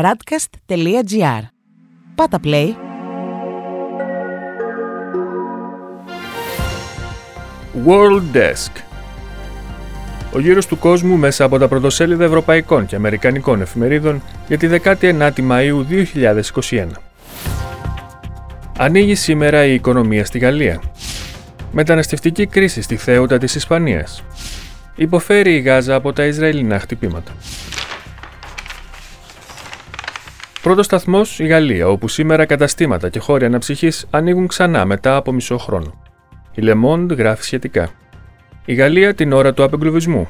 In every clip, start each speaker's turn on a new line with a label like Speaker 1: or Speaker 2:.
Speaker 1: radcast.gr. Πάτα play.
Speaker 2: World Desk Ο γύρος του κόσμου μέσα από τα πρωτοσέλιδα ευρωπαϊκών και αμερικανικών εφημερίδων για τη 19η Μαΐου 2021. Ανοίγει σήμερα η οικονομία στη Γαλλία. Μεταναστευτική κρίση στη θέουτα της Ισπανίας. Υποφέρει η Γάζα από τα Ισραηλινά χτυπήματα. Πρώτος σταθμός η Γαλλία, όπου σήμερα καταστήματα και χώροι αναψυχής ανοίγουν ξανά μετά από μισό χρόνο. Η Le Monde γράφει σχετικά. Η Γαλλία την ώρα του απεγκλωβισμού.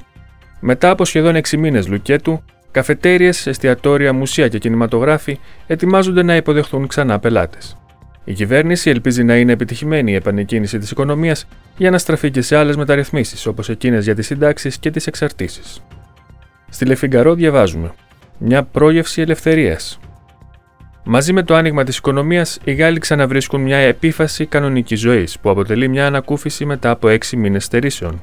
Speaker 2: Μετά από σχεδόν 6 μήνες λουκέτου, καφετέρειε, εστιατόρια, μουσεία και κινηματογράφοι ετοιμάζονται να υποδεχθούν ξανά πελάτες. Η κυβέρνηση ελπίζει να είναι επιτυχημένη η επανεκκίνηση της οικονομίας για να στραφεί και σε άλλες μεταρρυθμίσεις όπως εκείνες για τις συντάξεις και τις εξαρτήσεις. Στη Λεφιγκαρό διαβάζουμε. Μια πρόγευση ελευθερίας. Μαζί με το άνοιγμα της οικονομίας, οι Γάλλοι ξαναβρίσκουν μια επίφαση κανονική ζωής που αποτελεί μια ανακούφιση μετά από έξι μήνες στερήσεων.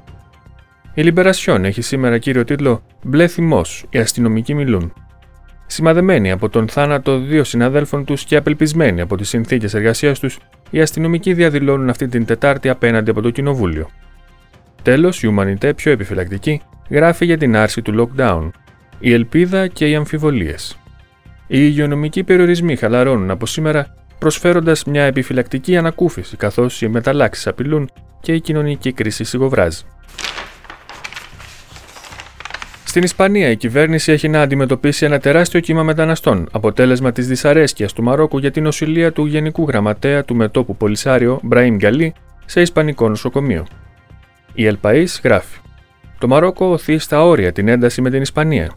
Speaker 2: Η Λιμπερασιόν έχει σήμερα κύριο τίτλο Μπλε θυμός, οι αστυνομικοί μιλούν. Σημαδεμένοι από τον θάνατο δύο συναδέλφων τους και απελπισμένοι από τις συνθήκες εργασίας τους, οι αστυνομικοί διαδηλώνουν αυτή την Τετάρτη απέναντι από το Κοινοβούλιο. Τέλος, η Ουμανιτέ, πιο επιφυλακτική, γράφει για την άρση του lockdown, η ελπίδα και οι αμφιβολίες. Οι υγειονομικοί περιορισμοί χαλαρώνουν από σήμερα, προσφέροντας μια επιφυλακτική ανακούφιση, καθώς οι μεταλλάξεις απειλούν και η κοινωνική κρίση σιγοβράζει. Στην Ισπανία, η κυβέρνηση έχει να αντιμετωπίσει ένα τεράστιο κύμα μεταναστών, αποτέλεσμα της δυσαρέσκειας του Μαρόκου για την οσυλία του Γενικού Γραμματέα του μετόπου Πολυσάριο, Μπραήμ Γκαλί, σε Ισπανικό νοσοκομείο. Η Ελπαή γράφει: Το Μαρόκο οθεί στα όρια την ένταση με την Ισπανία,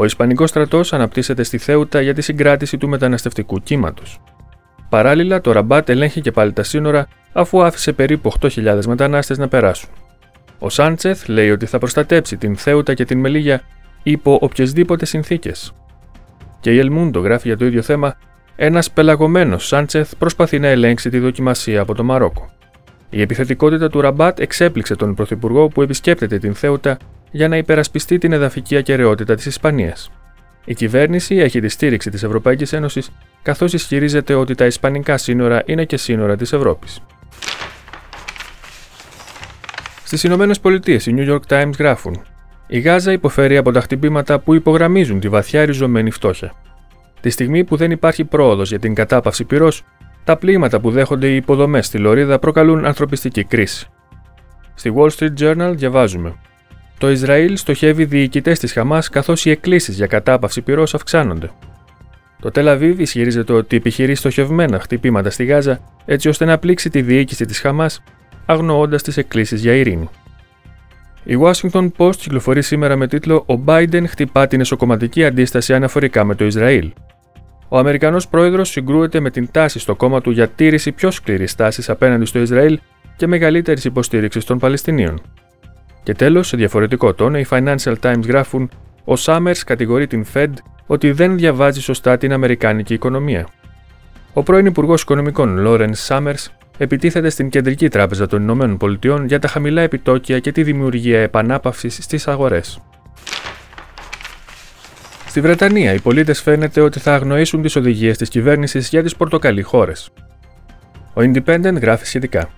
Speaker 2: ο Ισπανικός στρατός αναπτύσσεται στη Θέουτα για τη συγκράτηση του μεταναστευτικού κύματος. Παράλληλα, το Ραμπάτ ελέγχει και πάλι τα σύνορα, αφού άφησε περίπου 8.000 μετανάστες να περάσουν. Ο Σάντσεθ λέει ότι θα προστατέψει την Θέουτα και την Μελίγια υπό οποιασδήποτε συνθήκες. Και η Ελμούντο γράφει για το ίδιο θέμα: Ένας πελαγωμένος Σάντσεθ προσπαθεί να ελέγξει τη δοκιμασία από το Μαρόκο. Η επιθετικότητα του Ραμπάτ εξέπληξε τον Πρωθυπουργό που επισκέπτεται την Θέουτα για να υπερασπιστεί την εδαφική ακαιρεότητα της Ισπανίας. Η κυβέρνηση έχει τη στήριξη της Ευρωπαϊκής Ένωσης, καθώς ισχυρίζεται ότι τα Ισπανικά σύνορα είναι και σύνορα της Ευρώπης. Στις Ηνωμένες Πολιτείες, οι New York Times γράφουν: Η Γάζα υποφέρει από τα χτυπήματα που υπογραμμίζουν τη βαθιά ριζωμένη φτώχεια. Τη στιγμή που δεν υπάρχει πρόοδος για την κατάπαυση πυρός, τα πλήγματα που δέχονται οι υποδομές στη Λωρίδα προκαλούν ανθρωπιστική κρίση. Στη Wall Street Journal διαβάζουμε: το Ισραήλ στοχεύει διοικητές της Χαμάς καθώς οι εκκλήσεις για κατάπαυση πυρός αυξάνονται. Το Τελαβίβ ισχυρίζεται ότι επιχειρεί στοχευμένα χτυπήματα στη Γάζα έτσι ώστε να πλήξει τη διοίκηση της Χαμάς, αγνοώντας τις εκκλήσεις για ειρήνη. Η Washington Post κυκλοφορεί σήμερα με τίτλο Ο Biden χτυπά την εσωκομματική αντίσταση αναφορικά με το Ισραήλ. Ο Αμερικανός πρόεδρος συγκρούεται με την τάση στο κόμμα του για τήρηση πιο σκληρής τάσης απέναντι στο Ισραήλ και μεγαλύτερης υποστήριξης των Παλαιστινίων. Και τέλος, σε διαφορετικό τόνο, οι Financial Times γράφουν: Ο Summers κατηγορεί την Fed ότι δεν διαβάζει σωστά την Αμερικάνικη οικονομία. Ο πρώην Υπουργός Οικονομικών Lawrence Summers επιτίθεται στην Κεντρική Τράπεζα των Ηνωμένων Πολιτειών για τα χαμηλά επιτόκια και τη δημιουργία επανάπαυσης στις αγορές. Στη Βρετανία, οι πολίτες φαίνεται ότι θα αγνοήσουν τις οδηγίες της κυβέρνησης για τις πορτοκαλί χώρες. Ο Independent γράφει σχετικά.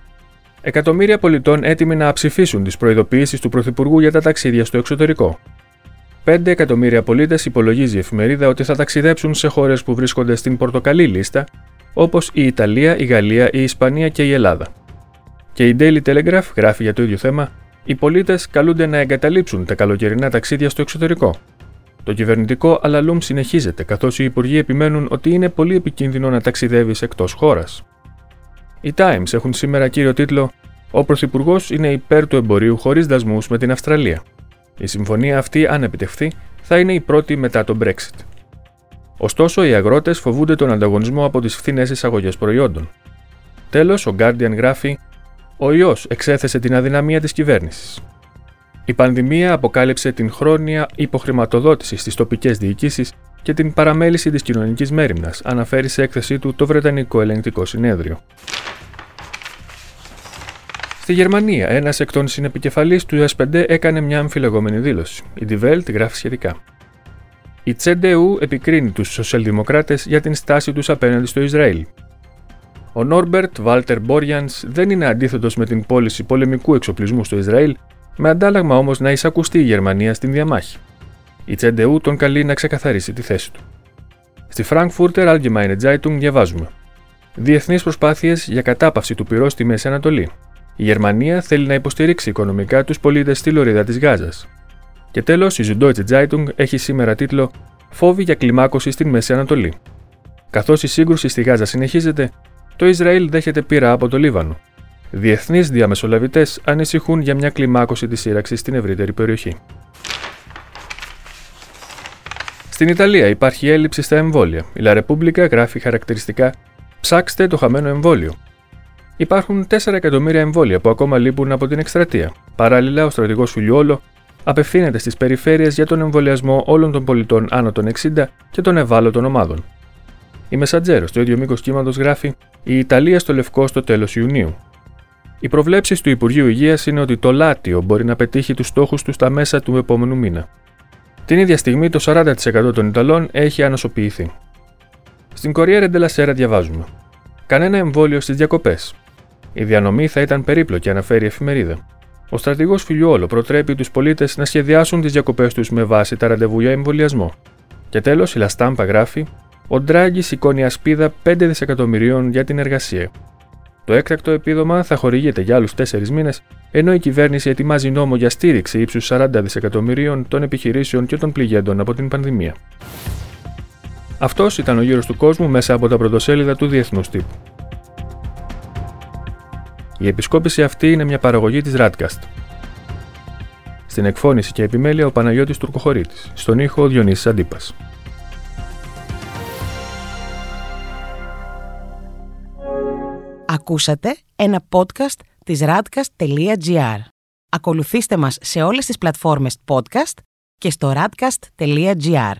Speaker 2: Εκατομμύρια πολιτών έτοιμοι να ψηφίσουν τις προειδοποιήσεις του Πρωθυπουργού για τα ταξίδια στο εξωτερικό. 5 εκατομμύρια πολίτες υπολογίζει η εφημερίδα ότι θα ταξιδέψουν σε χώρες που βρίσκονται στην πορτοκαλί λίστα, όπως η Ιταλία, η Γαλλία, η Ισπανία και η Ελλάδα. Και η Daily Telegraph γράφει για το ίδιο θέμα: Οι πολίτες καλούνται να εγκαταλείψουν τα καλοκαιρινά ταξίδια στο εξωτερικό. Το κυβερνητικό αλαλούμ συνεχίζεται, καθώς οι υπουργοί επιμένουν ότι είναι πολύ επικίνδυνο να ταξιδεύεις εκτός χώρας. Οι Times έχουν σήμερα κύριο τίτλο Ο Πρωθυπουργός είναι υπέρ του εμπορίου χωρίς δασμούς με την Αυστραλία. Η συμφωνία αυτή, αν επιτευχθεί, θα είναι η πρώτη μετά το Brexit. Ωστόσο, οι αγρότες φοβούνται τον ανταγωνισμό από τις φθηνές εισαγωγές προϊόντων. Τέλος, ο Guardian γράφει: Ο ιός εξέθεσε την αδυναμία της κυβέρνησης. Η πανδημία αποκάλυψε την χρόνια υποχρηματοδότησης στις τοπικές διοικήσεις και την παραμέληση της κοινωνικής μέρημνας, αναφέρει σε έκθεσή του το Βρετανικό Ελεγκτικό Συνέδριο. Στη Γερμανία, ένας εκ των συνεπικεφαλεί του S5 έκανε μια αμφιλεγόμενη δήλωση. Η Die Welt γράφει σχετικά. Η Τσεντεού επικρίνει τους σοσιαλδημοκράτες για την στάση τους απέναντι στο Ισραήλ. Ο Νόρμπερτ Βάλτερ Μπόριανς δεν είναι αντίθετος με την πώληση πολεμικού εξοπλισμού στο Ισραήλ, με αντάλλαγμα όμως να εισακουστεί η Γερμανία στην διαμάχη. Η Τσεντεού τον καλεί να ξεκαθαρίσει τη θέση του. Στη Frankfurter Allgemeine Zeitung διαβάζουμε. Διεθνείς προσπάθειες για κατάπαυση του πυρός στη Μέση Ανατολή. Η Γερμανία θέλει να υποστηρίξει οικονομικά τους πολίτες στη λωρίδα της Γάζας. Και τέλος, η Süddeutsche Zeitung έχει σήμερα τίτλο Φόβοι για κλιμάκωση στην Μέση Ανατολή. Καθώς η σύγκρουση στη Γάζα συνεχίζεται, το Ισραήλ δέχεται πείρα από το Λίβανο. Διεθνείς διαμεσολαβητές ανησυχούν για μια κλιμάκωση της σύραξης στην ευρύτερη περιοχή. Στην Ιταλία υπάρχει έλλειψη στα εμβόλια. Η La Repubblica γράφει χαρακτηριστικά Ψάξτε το χαμένο εμβόλιο. Υπάρχουν 4 εκατομμύρια εμβόλια που ακόμα λείπουν από την εκστρατεία. Παράλληλα, ο στρατηγός Φουλιόλο απευθύνεται στις περιφέρειες για τον εμβολιασμό όλων των πολιτών άνω των 60 και των ευάλωτων ομάδων. Η Μεσαντζέρος, στο ίδιο μήκος κύματος, γράφει η Ιταλία στο Λευκό στο τέλος Ιουνίου. Οι προβλέψεις του Υπουργείου Υγείας είναι ότι το Λάτιο μπορεί να πετύχει τους στόχους του στα μέσα του επόμενου μήνα. Την ίδια στιγμή το 40% των Ιταλών έχει ανοσοποιηθεί. Στην Κορία Ντελασέρα διαβάζουμε. Κανένα εμβόλιο στις διακοπές. Η διανομή θα ήταν περίπλοκη, αναφέρει η εφημερίδα. Ο στρατηγός Φιλιόλο προτρέπει τους πολίτες να σχεδιάσουν τις διακοπές τους με βάση τα ραντεβού για εμβολιασμό. Και τέλος, η Λαστάμπα γράφει ο Ντράγκη σηκώνει ασπίδα 5 δισεκατομμυρίων για την εργασία. Το έκτακτο επίδομα θα χορηγείται για άλλους 4 μήνες, ενώ η κυβέρνηση ετοιμάζει νόμο για στήριξη ύψους 40 δισεκατομμυρίων των επιχειρήσεων και των πληγέντων από την πανδημία. Αυτός ήταν ο γύρος του κόσμου μέσα από τα πρωτοσέλιδα του Διεθνούς Τύπου. Η επισκόπηση αυτή είναι μια παραγωγή της Radcast. Στην εκφώνηση και επιμέλεια ο Παναγιώτης Τουρκοχωρήτης, στον ήχο Διονύσης Αντίπας.
Speaker 1: Ακούσατε ένα podcast της radcast.gr. Ακολουθήστε μας σε όλες τις πλατφόρμες podcast και στο radcast.gr.